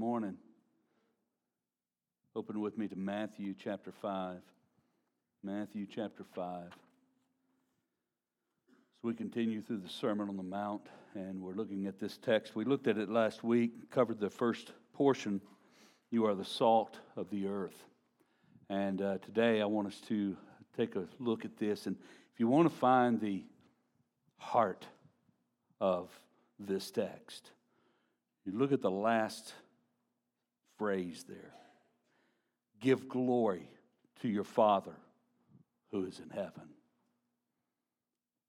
morning. Open with me to Matthew chapter 5. Matthew chapter 5. So we continue through the Sermon on the Mount, and we're looking at this text. We looked at it last week, covered the first portion. You are the salt of the earth. And uh, today I want us to take a look at this. And if you want to find the heart of this text, you look at the last phrase there give glory to your Father who is in heaven.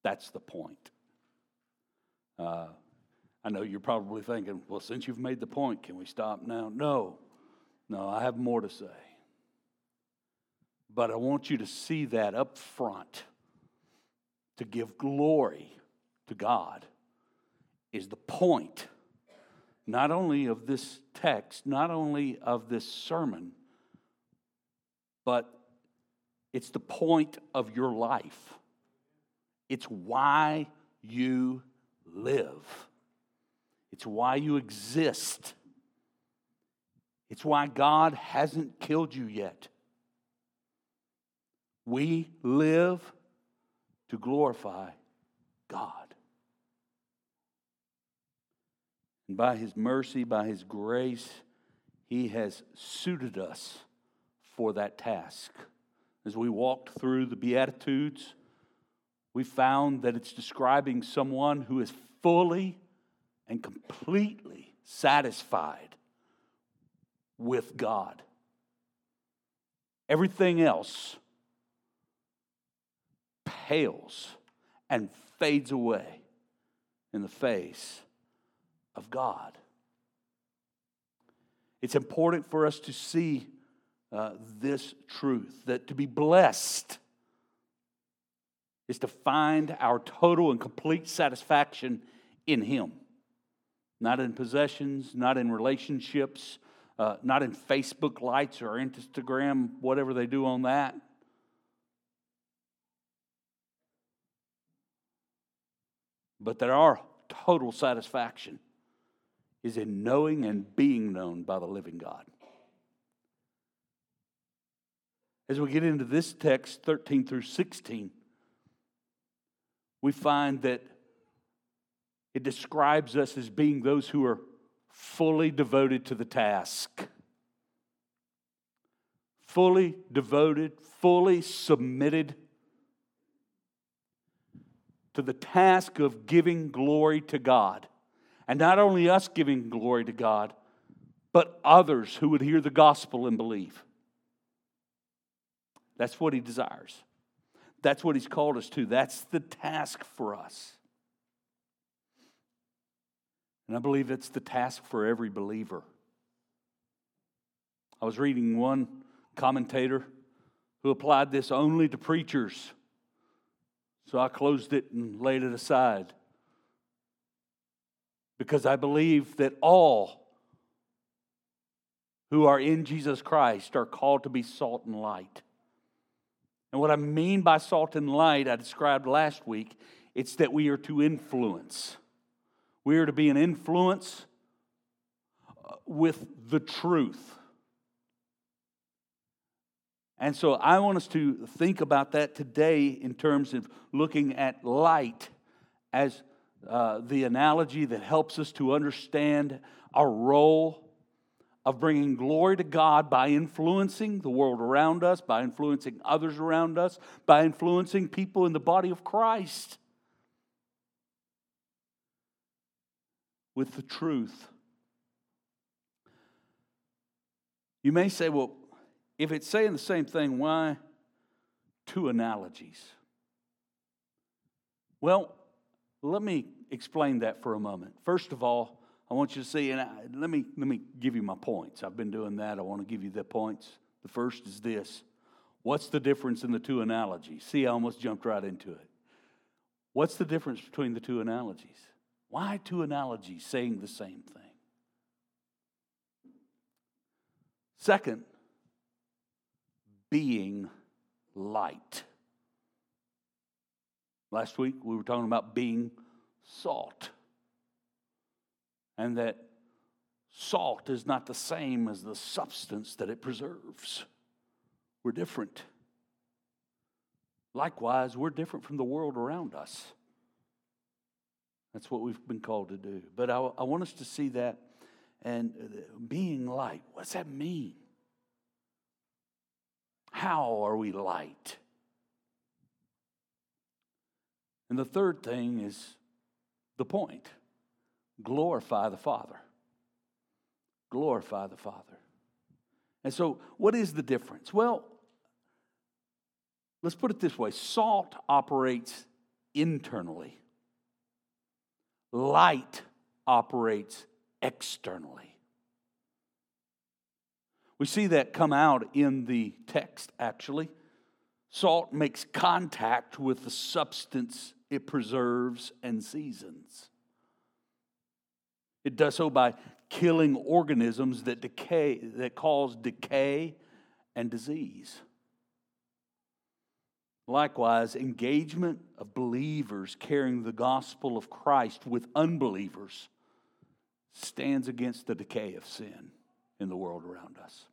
That's the point. Uh, I know you're probably thinking, well, since you've made the point, can we stop now? No, no, I have more to say. But I want you to see that up front. To give glory to God is the point, not only of this text, not only of this sermon, but it's the point of your life. It's why you live. It's why you exist. It's why God hasn't killed you yet. We live to glorify God. And by His mercy, by His grace, He has suited us for that task. As we walked through the Beatitudes, we found that it's describing someone who is fully and completely satisfied with God. Everything else pales and fades away in the face of God. It's important for us to see uh, this truth that to be blessed is to find our total and complete satisfaction in Him, not in possessions, not in relationships, uh, not in Facebook likes or Instagram, whatever they do on that. But that our total satisfaction is in knowing and being known by the living God. As we get into this text, 13 through 16, we find that it describes us as being those who are fully devoted to the task. Fully devoted, fully submitted to the task of giving glory to God. And not only us giving glory to God, but others who would hear the gospel and believe. That's what He desires. That's what He's called us to. That's the task for us. And I believe it's the task for every believer. I was reading one commentator who applied this only to preachers. So I closed it and laid it aside. Because I believe that all who are in Jesus Christ are called to be salt and light. And what I mean by salt and light, I described last week, it's that we are to influence. We are to be an influence uh, with the truth. And so I want us to think about that today in terms of looking at light as uh, the analogy that helps us to understand our role of bringing glory to God by influencing the world around us, by influencing others around us, by influencing people in the body of Christ with the truth. You may say, well, if it's saying the same thing, why two analogies? Well, let me explain that for a moment. First of all, I want you to see, and I, let me let me give you my points. I've been doing that. I want to give you the points. The first is this: What's the difference in the two analogies? See, I almost jumped right into it. What's the difference between the two analogies? Why two analogies saying the same thing? Second, being light. Last week we were talking about being salt and that Salt is not the same as the substance that it preserves. We're different. Likewise, we're different from the world around us. That's what we've been called to do. But I, I want us to see that and uh, being light. What's that mean? How are we light? And the third thing is the point glorify the Father. Glorify the Father. And so, what is the difference? Well, let's put it this way salt operates internally, light operates externally. We see that come out in the text, actually. Salt makes contact with the substance it preserves and seasons. It does so by killing organisms that decay that cause decay and disease. Likewise, engagement of believers carrying the gospel of Christ with unbelievers stands against the decay of sin in the world around us.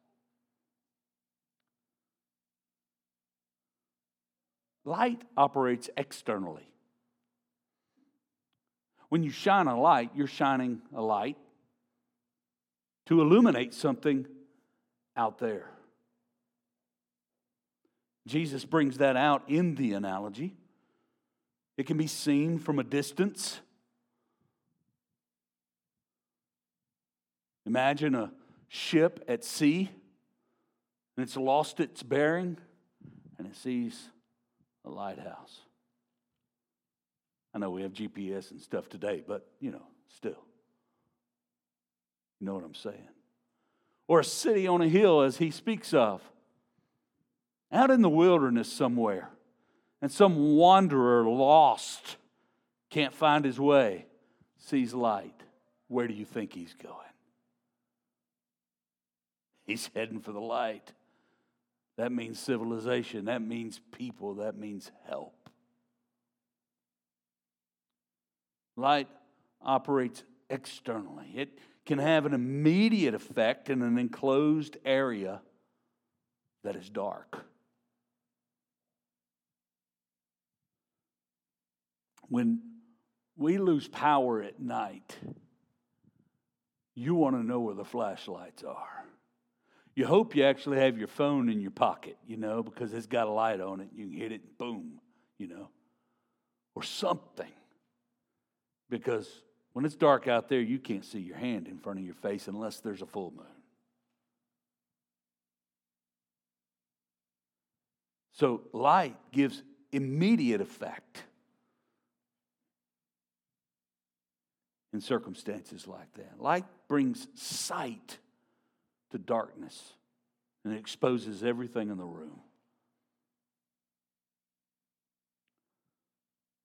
Light operates externally. When you shine a light, you're shining a light to illuminate something out there. Jesus brings that out in the analogy. It can be seen from a distance. Imagine a ship at sea and it's lost its bearing and it sees a lighthouse. I know we have GPS and stuff today, but you know, still. You know what I'm saying? Or a city on a hill, as he speaks of, out in the wilderness somewhere, and some wanderer lost, can't find his way, sees light. Where do you think he's going? He's heading for the light. That means civilization. That means people. That means help. Light operates externally, it can have an immediate effect in an enclosed area that is dark. When we lose power at night, you want to know where the flashlights are. You hope you actually have your phone in your pocket, you know, because it's got a light on it. You can hit it, boom, you know, or something. Because when it's dark out there, you can't see your hand in front of your face unless there's a full moon. So light gives immediate effect in circumstances like that. Light brings sight to darkness and it exposes everything in the room.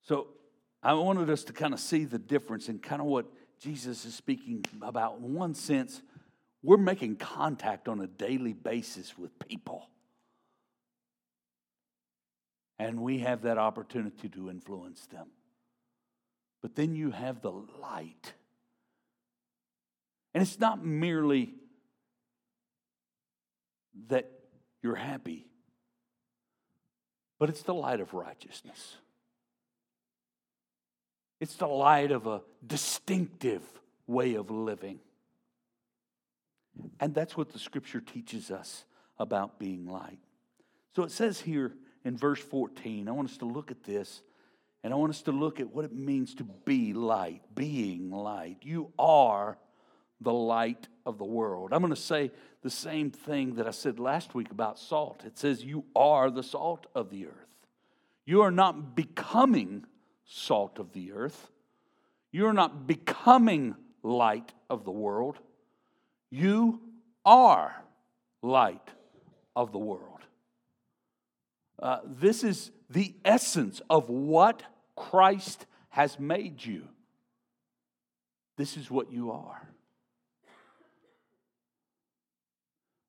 So I wanted us to kind of see the difference in kind of what Jesus is speaking about. In one sense, we're making contact on a daily basis with people. And we have that opportunity to influence them. But then you have the light. And it's not merely that you're happy, but it's the light of righteousness. It's the light of a distinctive way of living. And that's what the scripture teaches us about being light. So it says here in verse 14, I want us to look at this and I want us to look at what it means to be light, being light. You are the light of the world. I'm going to say the same thing that I said last week about salt. It says, You are the salt of the earth. You are not becoming salt of the earth. You're not becoming light of the world. You are light of the world. Uh, this is the essence of what Christ has made you. This is what you are.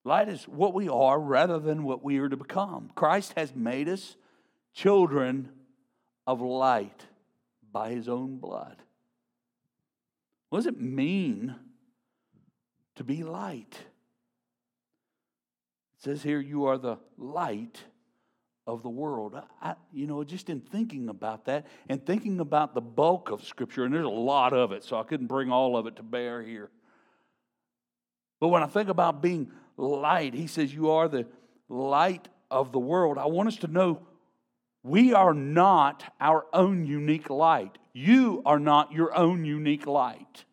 Light is what we are rather than what we are to become. Christ has made us children of light by his own blood. What does it mean to be light. It says here, you are the light of the world. I, you know, just in thinking about that and thinking about the bulk of Scripture, and there's a lot of it, so I couldn't bring all of it to bear here. But when I think about being light, he says, You are the light of the world. I want us to know we are not our own unique light. You are not your own unique light.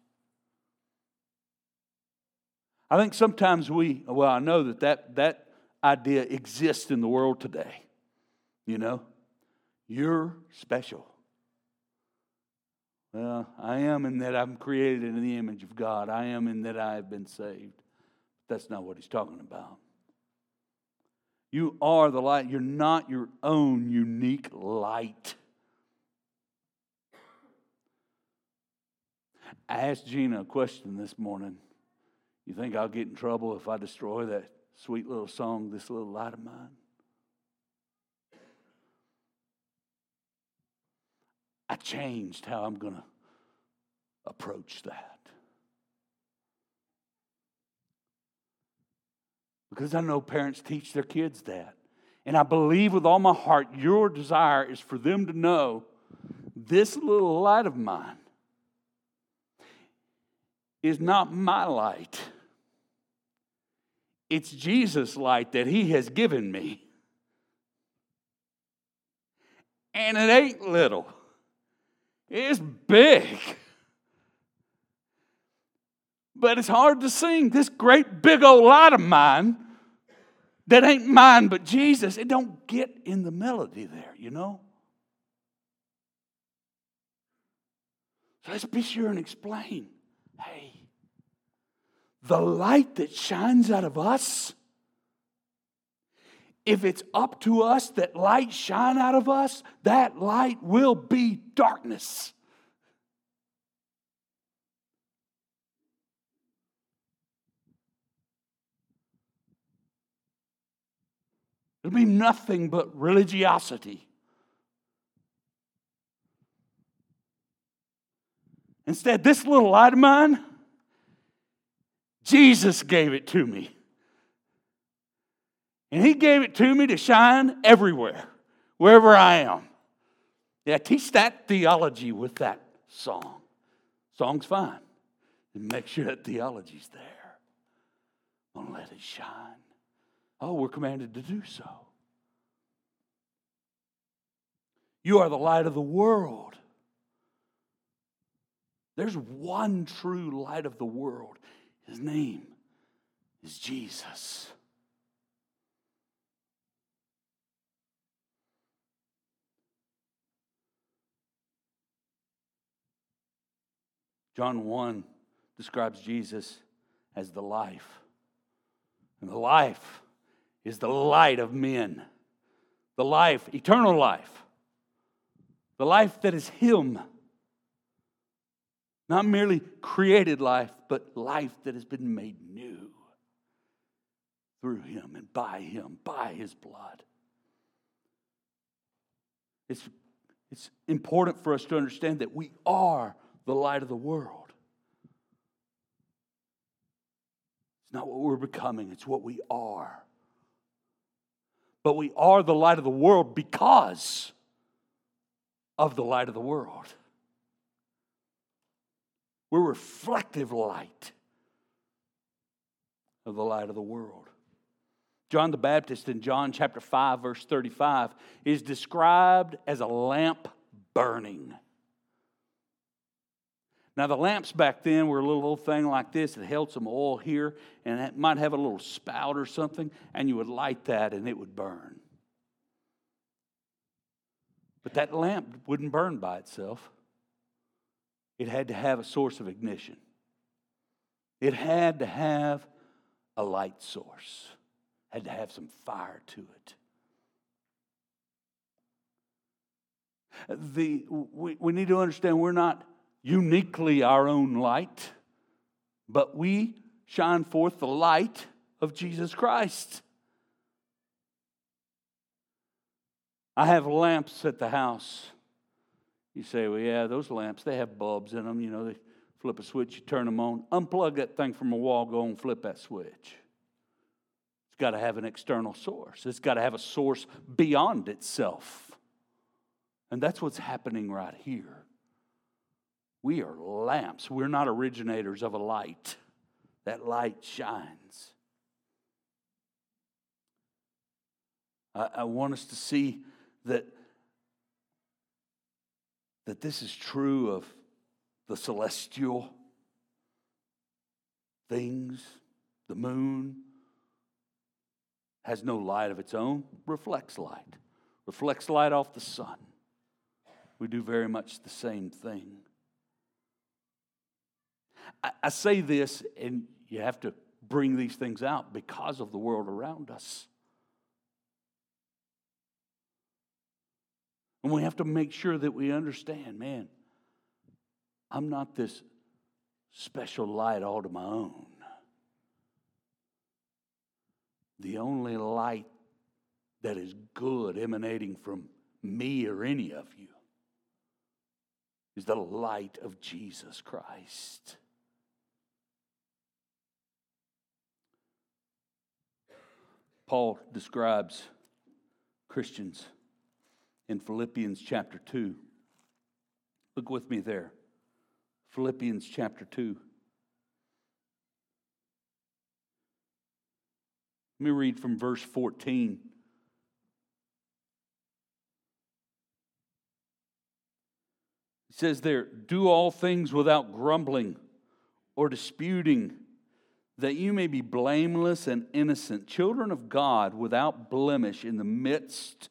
I think sometimes we, well, I know that that, that idea exists in the world today. You know, you're special. Well, I am in that I'm created in the image of God. I am in that I have been saved. That's not what he's talking about. You are the light. You're not your own unique light. I asked Gina a question this morning. You think I'll get in trouble if I destroy that sweet little song, This Little Light of Mine? I changed how I'm going to approach that. Because I know parents teach their kids that. And I believe with all my heart your desire is for them to know this little light of mine is not my light. It's Jesus' light that He has given me. And it ain't little, it's big. But it's hard to sing this great big old light of mine that ain't mine but Jesus. It don't get in the melody there, you know? So let's be sure and explain hey, the light that shines out of us, if it's up to us that light shine out of us, that light will be darkness. It'll be nothing but religiosity. Instead, this little light of mine, Jesus gave it to me. And He gave it to me to shine everywhere, wherever I am. Yeah, teach that theology with that song. Song's fine. And make sure that theology's there. Don't let it shine. Oh, we're commanded to do so. You are the light of the world. There's one true light of the world. His name is Jesus. John 1 describes Jesus as the life. And the life is the light of men. The life, eternal life. The life that is Him. Not merely created life, but life that has been made new through Him and by Him, by His blood. It's, it's important for us to understand that we are the light of the world. It's not what we're becoming, it's what we are but we are the light of the world because of the light of the world. We're reflective light of the light of the world. John the Baptist in John chapter 5, verse 35, is described as a lamp burning. Now, the lamps back then were a little old thing like this that held some oil here, and it might have a little spout or something, and you would light that and it would burn. But that lamp wouldn't burn by itself, it had to have a source of ignition, it had to have a light source, had to have some fire to it. The, we, we need to understand we're not uniquely our own light, but we shine forth the light of Jesus Christ. I have lamps at the house. You say, well, yeah, those lamps, they have bulbs in them, you know, they Flip a switch, you turn them on. Unplug that thing from a wall, go and flip that switch. It's got to have an external source, it's got to have a source beyond itself. And that's what's happening right here. We are lamps. We're not originators of a light. That light shines. I, I want us to see that, that this is true of the celestial things, the moon has no light of its own, reflects light, reflects light off the sun. We do very much the same thing. I, I say this, and you have to bring these things out because of the world around us. And we have to make sure that we understand, man, I'm not this special light all to my own. The only light that is good emanating from me or any of you is the light of Jesus Christ. Paul describes Christians in Philippians chapter 2. Look with me there. Philippians chapter 2. Let me read from verse 14. It says there, Do all things without grumbling or disputing, that you may be blameless and innocent, children of God without blemish in the midst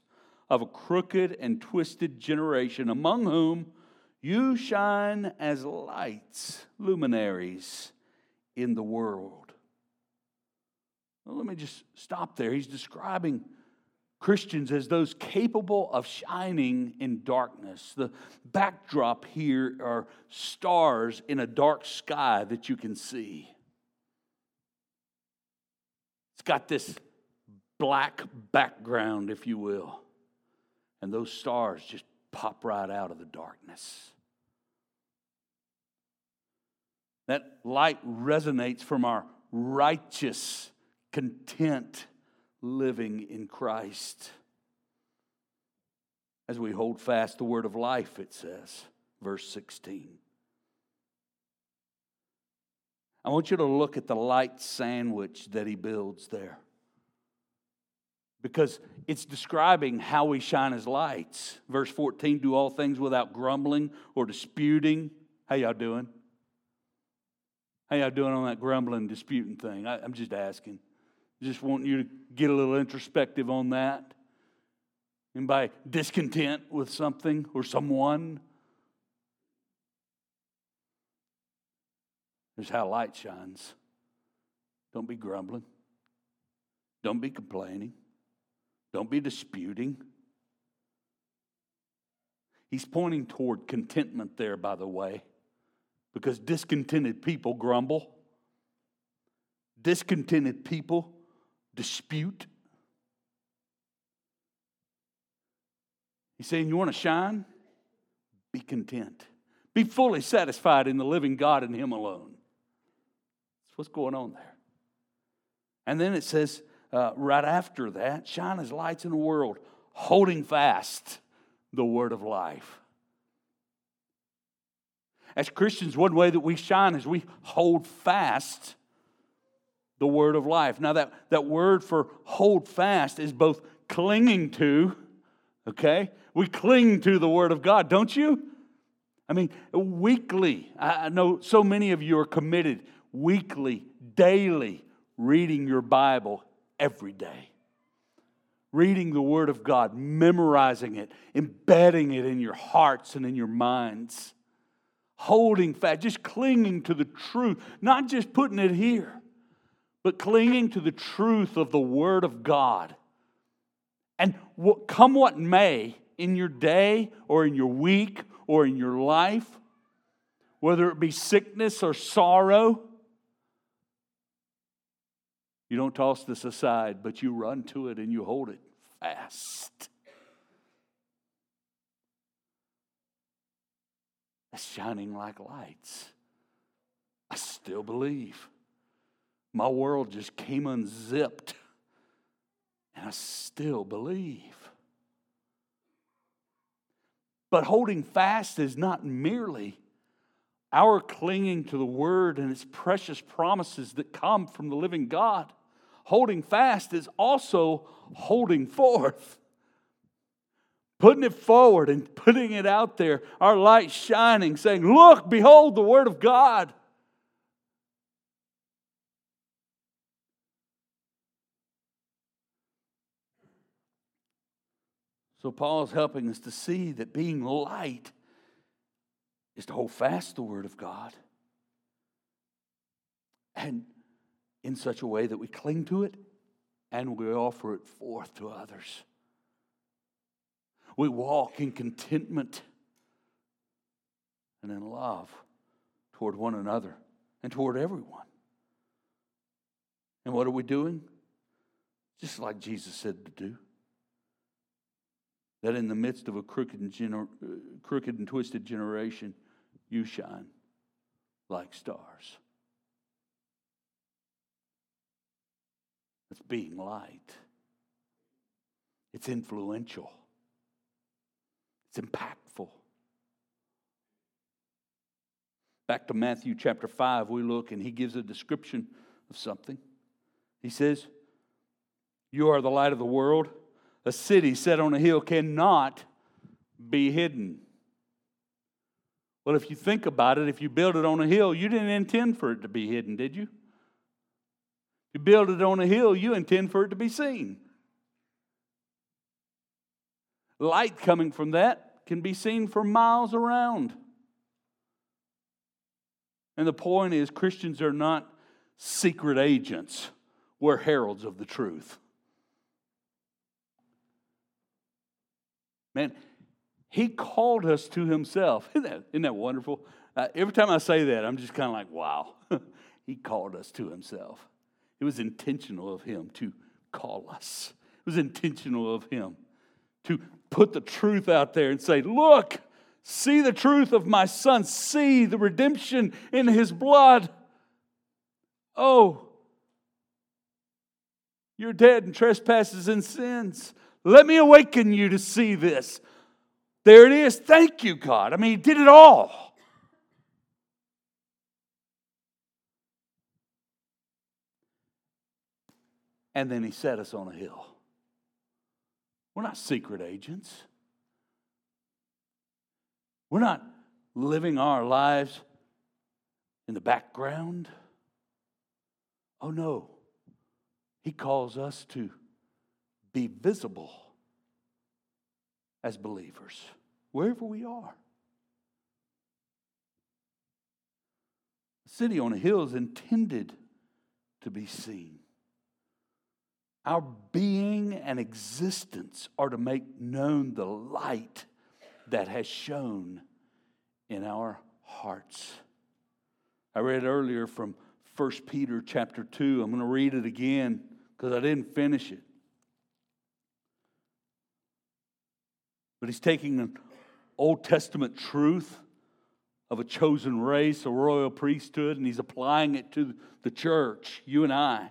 of a crooked and twisted generation, among whom you shine as lights, luminaries in the world. Well, let me just stop there. He's describing Christians as those capable of shining in darkness. The backdrop here are stars in a dark sky that you can see. It's got this black background, if you will. And those stars just pop right out of the darkness. That light resonates from our righteous, content living in Christ. As we hold fast the word of life, it says, verse 16. I want you to look at the light sandwich that he builds there because it's describing how we shine as lights. Verse 14 do all things without grumbling or disputing. How y'all doing? How y'all doing on that grumbling, disputing thing? I, am just asking. Just wanting you to get a little introspective on that. And by discontent with something or someone, there's how light shines. Don't be grumbling. Don't be complaining. Don't be disputing. He's pointing toward contentment there, by the way, because discontented people grumble, discontented people dispute. He's saying, You want to shine? Be content. Be fully satisfied in the living God and Him alone. What's going on there. And then it says, uh, right after that, shine as lights in the world, holding fast the word of life. As Christians, one way that we shine is we hold fast the word of life. Now, that, that word for hold fast is both clinging to, okay? We cling to the word of God, don't you? I mean, weekly. I know so many of you are committed weekly, daily, reading your Bible every day. Reading the Word of God, memorizing it, embedding it in your hearts and in your minds, holding fast, just clinging to the truth, not just putting it here, but clinging to the truth of the Word of God. And come what may in your day or in your week or in your life, whether it be sickness or sorrow, you don't toss this aside, but you run to it and you hold it fast. It's shining like lights. I still believe. My world just came unzipped, and I still believe. But holding fast is not merely our clinging to the word and its precious promises that come from the living God. Holding fast is also holding forth, putting it forward and putting it out there, our light shining, saying, Look, behold the word of God. So, Paul is helping us to see that being light is to hold fast the Word of God and in such a way that we cling to it and we offer it forth to others. We walk in contentment and in love toward one another and toward everyone. And what are we doing? Just like Jesus said to do that in the midst of a crooked and, gener- uh, crooked and twisted generation, you shine like stars. Being light. It's influential. It's impactful. Back to Matthew chapter 5, we look and he gives a description of something. He says, You are the light of the world. A city set on a hill cannot be hidden. Well, if you think about it, if you build it on a hill, you didn't intend for it to be hidden, did you? You build it on a hill, you intend for it to be seen. Light coming from that can be seen for miles around. And the point is, Christians are not secret agents, we're heralds of the truth. Man, he called us to himself. Isn't that, isn't that wonderful? Uh, every time I say that, I'm just kind of like, wow. he called us to himself. It was intentional of him to call us, it was intentional of him to put the truth out there and say, look, see the truth of my son, see the redemption in his blood. Oh, you're dead in trespasses and sins. Let me awaken you to see this. There it is. Thank you, God. I mean, He did it all. And then He set us on a hill. We're not secret agents. We're not living our lives in the background. Oh, no. He calls us to be visible as believers, wherever we are. The city on a hill is intended to be seen. Our being and existence are to make known the light that has shone in our hearts. I read earlier from 1 Peter chapter 2. I'm going to read it again because I didn't finish it. But he's taking an Old Testament truth of a chosen race, a royal priesthood, and he's applying it to the church, you and I.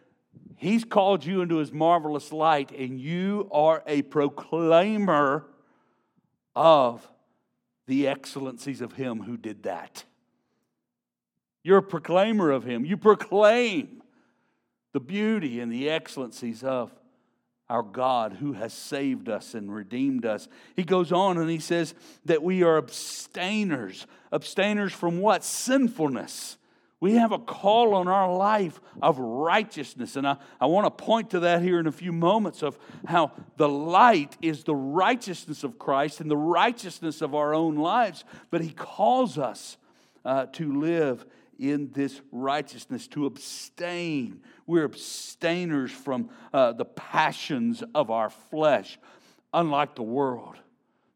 He's called you into His marvelous light, and you are a proclaimer of the excellencies of Him who did that. You're a proclaimer of Him. You proclaim the beauty and the excellencies of our God who has saved us and redeemed us. He goes on and he says that we are abstainers. Abstainers from what? Sinfulness. We have a call on our life of righteousness. And I, I want to point to that here in a few moments of how the light is the righteousness of Christ and the righteousness of our own lives. But He calls us uh, to live in this righteousness, to abstain. We're abstainers from uh, the passions of our flesh, unlike the world.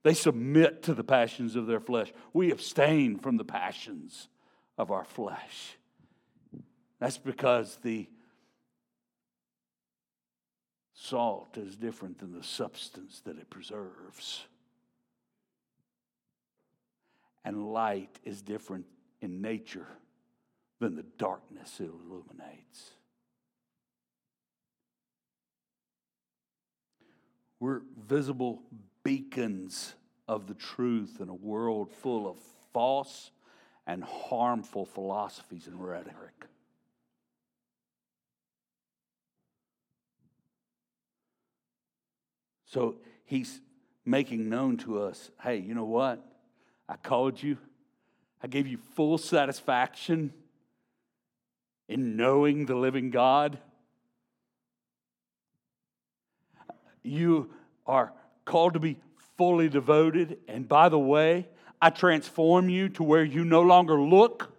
They submit to the passions of their flesh. We abstain from the passions of our flesh. That's because the salt is different than the substance that it preserves. And light is different in nature than the darkness it illuminates. We're visible beacons of the truth in a world full of false and harmful philosophies and rhetoric. So he's making known to us hey, you know what? I called you, I gave you full satisfaction in knowing the living God. You are called to be fully devoted. And by the way, I transform you to where you no longer look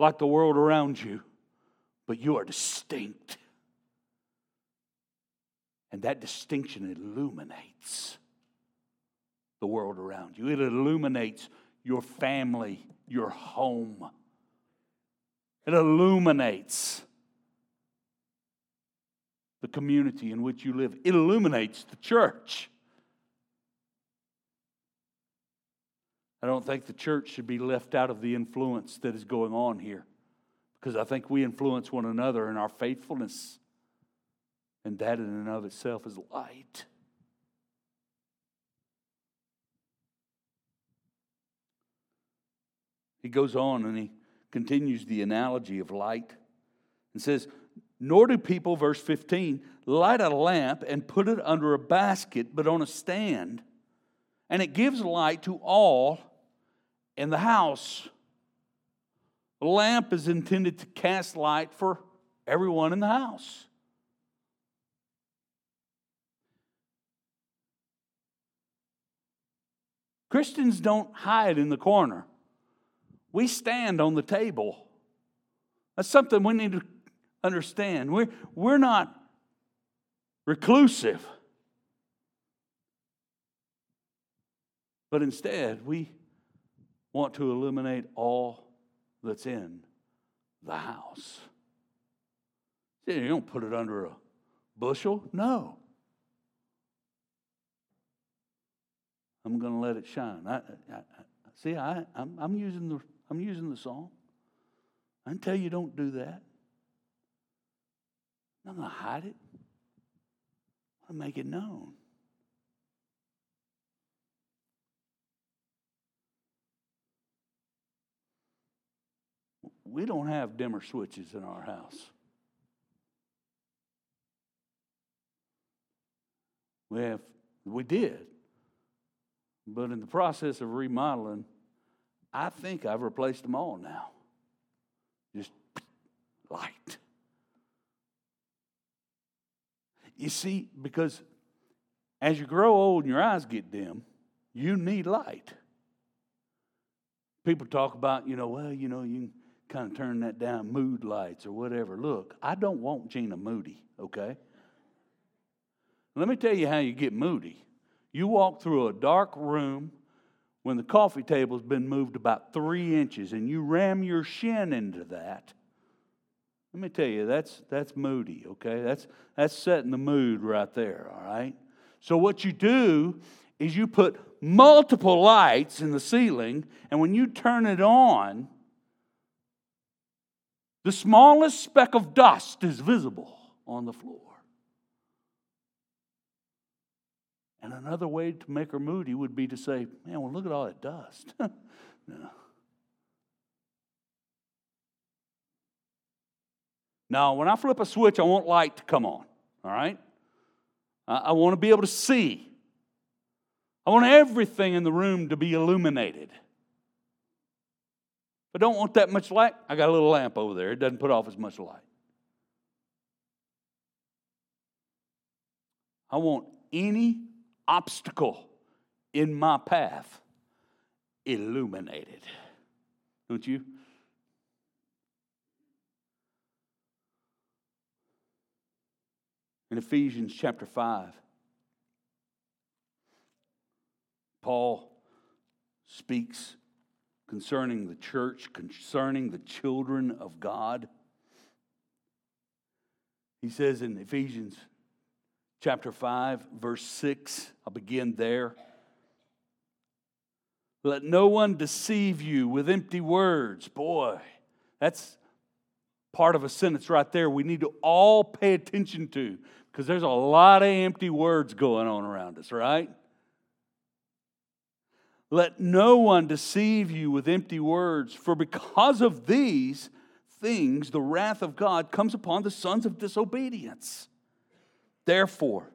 like the world around you, but you are distinct. And that distinction illuminates the world around you, it illuminates your family, your home. It illuminates the community in which you live. It illuminates the church. I don't think the church should be left out of the influence that is going on here. Because I think we influence one another in our faithfulness, and that in and of itself is light. He goes on and he continues the analogy of light. And says, Nor do people, verse 15, light a lamp and put it under a basket, but on a stand, and it gives light to all in the house. The lamp is intended to cast light for everyone in the house. Christians don't hide in the corner we stand on the table. That's something we need to understand. We're, we're not reclusive, but instead, we want to eliminate all that's in the house. See, you don't put it under a bushel. No. I'm going to let it shine. I, I, see, I, I'm, I'm using the I'm using the song. I tell you don't do that. I'm not going to hide it. I want to make it known. We don't have dimmer switches in our house. We have, we did. But in the process of remodeling, I think I've replaced them all now. Just light. You see, because as you grow old and your eyes get dim, you need light. People talk about, you know, well, you know, you kind of turn that down, mood lights or whatever. Look, I don't want Gina moody, okay? Let me tell you how you get moody. You walk through a dark room when the coffee table's been moved about three inches and you ram your shin into that, let me tell you, that's, that's moody, okay? That's, that's setting the mood right there, all right? So, what you do is you put multiple lights in the ceiling, and when you turn it on, the smallest speck of dust is visible on the floor. And another way to make her moody would be to say, man, well, look at all that dust. no. Now, when I flip a switch, I want light to come on. All right? I, I want to be able to see. I want everything in the room to be illuminated. I don't want that much light, I got a little lamp over there. It doesn't put off as much light. I want any obstacle in my path illuminated. Don't you? In Ephesians chapter 5, Paul speaks concerning the church, concerning the children of God. He says in Ephesians chapter 5, verse 6, I'll begin there. Let no one deceive you with empty words. Boy, that's part of a sentence right there we need to all pay attention to because there's a lot of empty words going on around us, right? Let no one deceive you with empty words, for because of these things, the wrath of God comes upon the sons of disobedience. Therefore,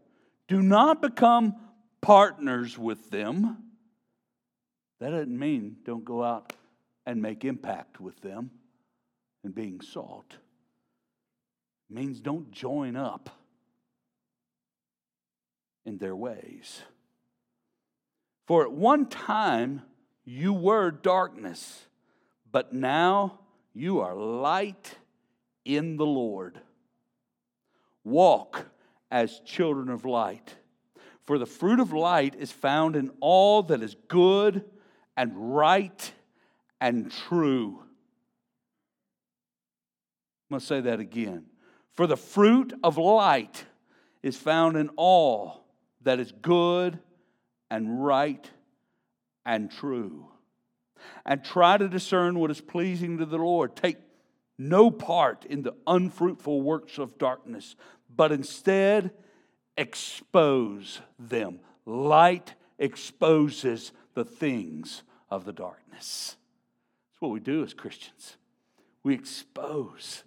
do not become partners with them. That doesn't mean don't go out and make impact with them and being salt. It means don't join up in their ways. For at one time you were darkness, but now you are light in the Lord. Walk as children of light. For the fruit of light is found in all that is good and right and true. I'm going to say that again. For the fruit of light is found in all that is good and right and true. And try to discern what is pleasing to the Lord. Take no part in the unfruitful works of darkness, but instead expose them. Light exposes the things of the darkness. That's what we do as Christians. We expose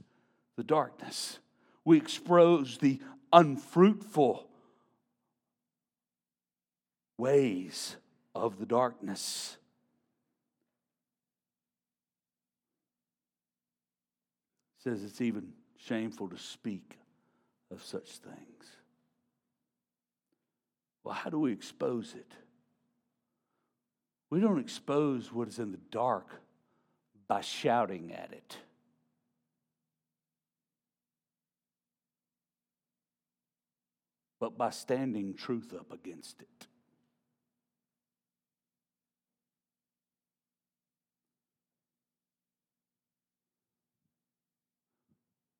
the darkness, we expose the unfruitful ways of the darkness. Says it's even shameful to speak of such things. Well, how do we expose it? We don't expose what is in the dark by shouting at it. But by standing truth up against it.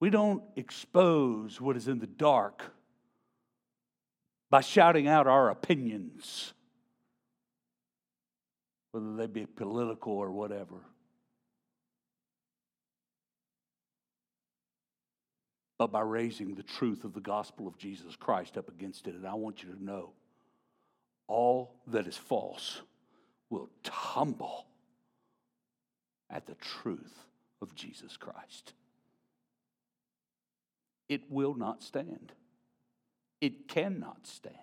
We don't expose what is in the dark by shouting out our opinions, whether they be political or whatever. But by raising the truth of the gospel of Jesus Christ up against it. And I want you to know all that is false will tumble at the truth of Jesus Christ it will not stand. It cannot stand.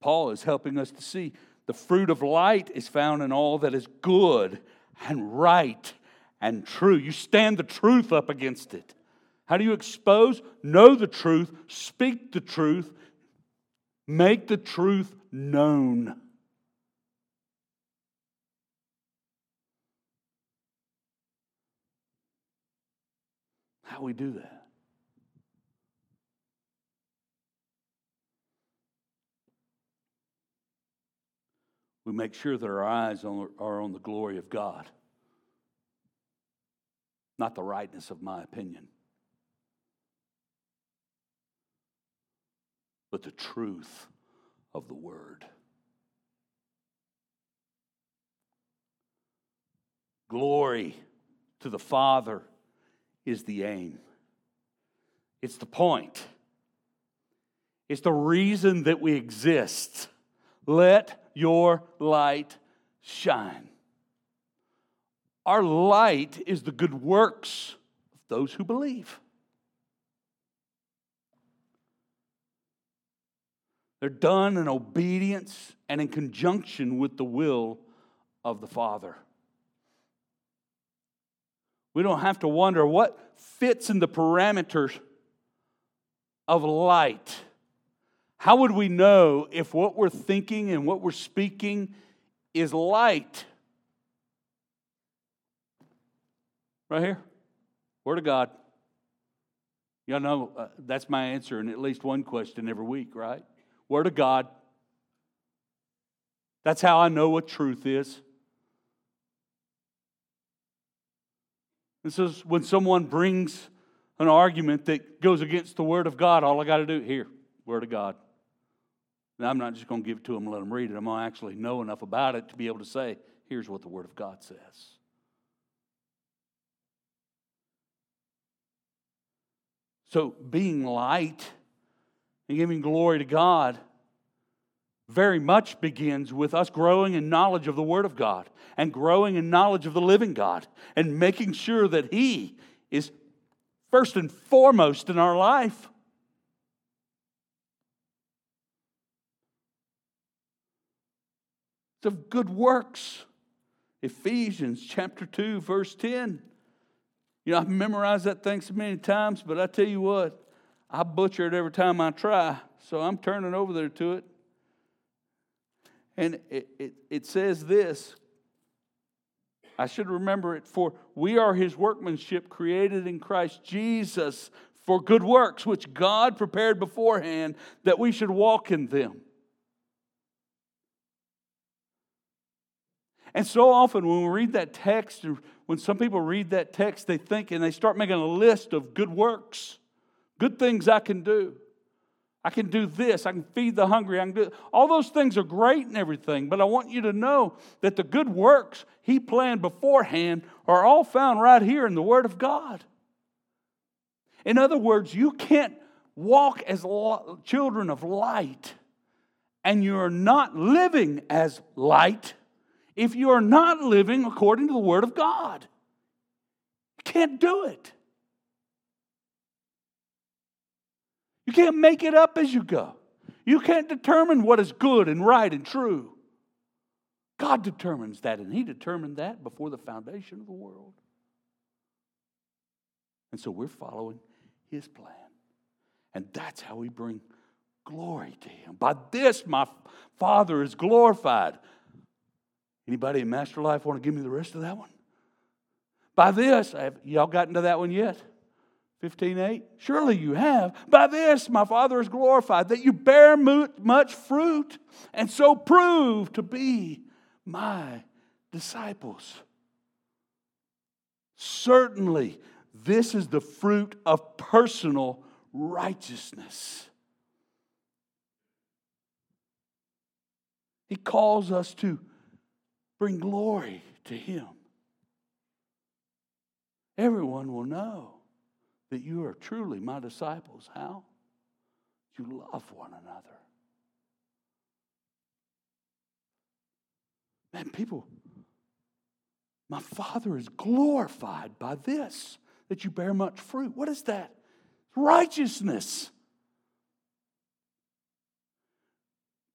Paul is helping us to see the fruit of light is found in all that is good and right and true. You stand the truth up against it. How do you expose? Know the truth, speak the truth, make the truth known. How we do that? We make sure that our eyes are on the glory of God, not the rightness of my opinion, but the truth of the Word. Glory to the Father is the aim, it's the point, it's the reason that we exist. Let your light shine. Our light is the good works of those who believe. They're done in obedience and in conjunction with the will of the Father. We don't have to wonder what fits in the parameters of light. How would we know if what we're thinking and what we're speaking is light? Right here. Word of God. Y'all know uh, that's my answer in at least one question every week, right? Word of God. That's how I know what truth is. And so when someone brings an argument that goes against the Word of God, all I got to do, here, Word of God. Now, I'm not just going to give it to them and let them read it. I'm going to actually know enough about it to be able to say, here's what the Word of God says. So, being light and giving glory to God very much begins with us growing in knowledge of the Word of God and growing in knowledge of the living God and making sure that He is first and foremost in our life. It's of good works. Ephesians chapter 2, verse 10. You know, I've memorized that thing so many times, but I tell you what, I butcher it every time I try. So I'm turning over there to it. And it, it, it says this I should remember it for we are his workmanship created in Christ Jesus for good works, which God prepared beforehand that we should walk in them. And so often when we read that text, or when some people read that text, they think and they start making a list of good works, good things I can do. I can do this. I can feed the hungry. I can do all those things are great and everything, but I want you to know that the good works he planned beforehand are all found right here in the Word of God. In other words, you can't walk as children of light and you're not living as light if you are not living according to the Word of God. You can't do it. You can't make it up as you go. You can't determine what is good and right and true. God determines that, and He determined that before the foundation of the world. And so we're following His plan. And that's how we bring glory to Him. By this, my Father is glorified. Anybody in Master Life want to give me the rest of that one? By this, have y'all gotten to that one yet? 15:8 Surely you have. By this my Father is glorified that you bear much fruit and so prove to be my disciples. Certainly this is the fruit of personal righteousness. He calls us to bring glory to him. Everyone will know that you are truly my disciples. How? You love one another. Man, people, my Father is glorified by this, that you bear much fruit. What is that? Righteousness.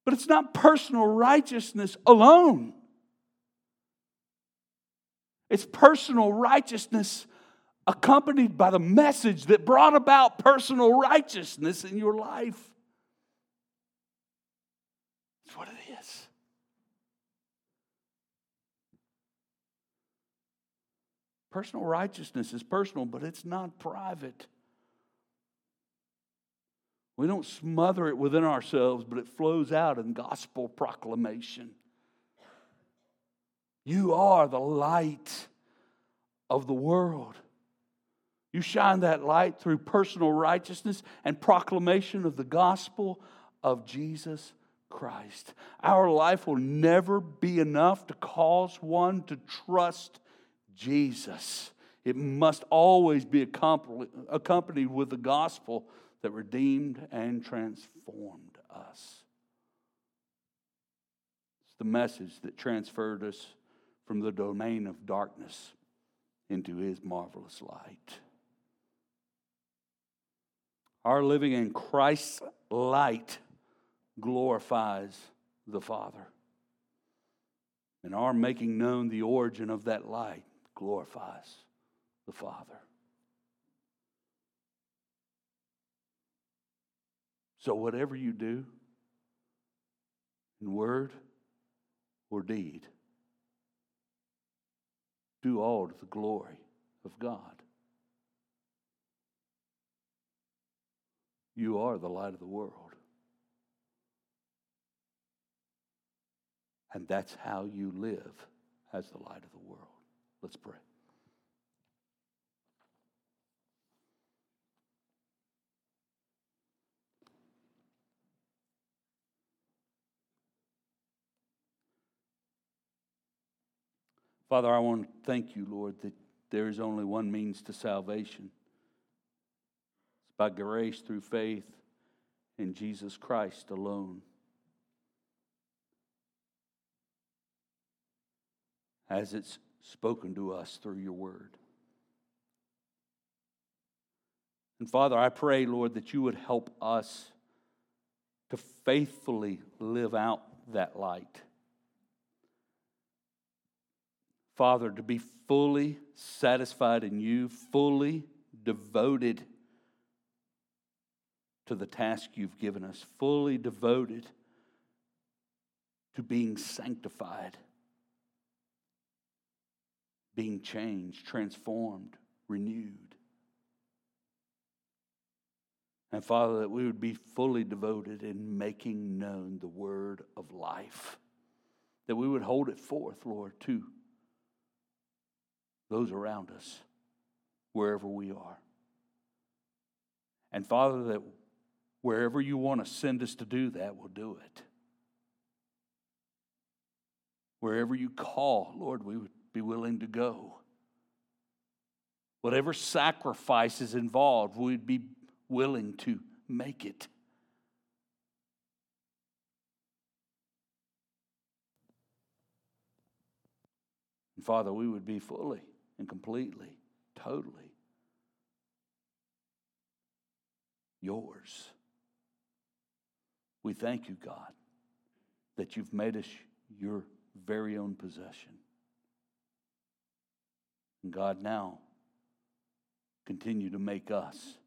But it's not personal righteousness alone. It's personal righteousness accompanied by the message that brought about personal righteousness in your life. That's what it is. Personal righteousness is personal, but it's not private. We don't smother it within ourselves, but it flows out in gospel proclamation. You are the light of the world. You shine that light through personal righteousness and proclamation of the gospel of Jesus Christ. Our life will never be enough to cause one to trust Jesus. It must always be accompanied with the gospel that redeemed and transformed us. It's the message that transferred us from the domain of darkness into his marvelous light. Our living in Christ's light glorifies the Father. And our making known the origin of that light glorifies the Father. So, whatever you do, in word or deed, do all to the glory of God. You are the light of the world. And that's how you live as the light of the world. Let's pray. Father, I want to thank you, Lord, that there is only one means to salvation. By grace through faith in Jesus Christ alone. As it's spoken to us through your word. And Father, I pray, Lord, that you would help us to faithfully live out that light. Father, to be fully satisfied in you, fully devoted to the task you've given us, fully devoted to being sanctified, being changed, transformed, renewed. And Father, that we would be fully devoted in making known the word of life, that we would hold it forth, Lord, to those around us, wherever we are. And Father, that wherever you want to send us to do that, we'll do it. Wherever you call, Lord, we would be willing to go. Whatever sacrifice is involved, we'd be willing to make it. And Father, we would be fully and completely, totally yours. We thank you, God, that you've made us your very own possession. And God, now continue to make us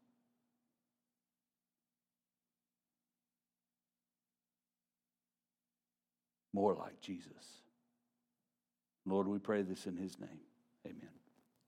more like Jesus. Lord, we pray this in his name. Amen.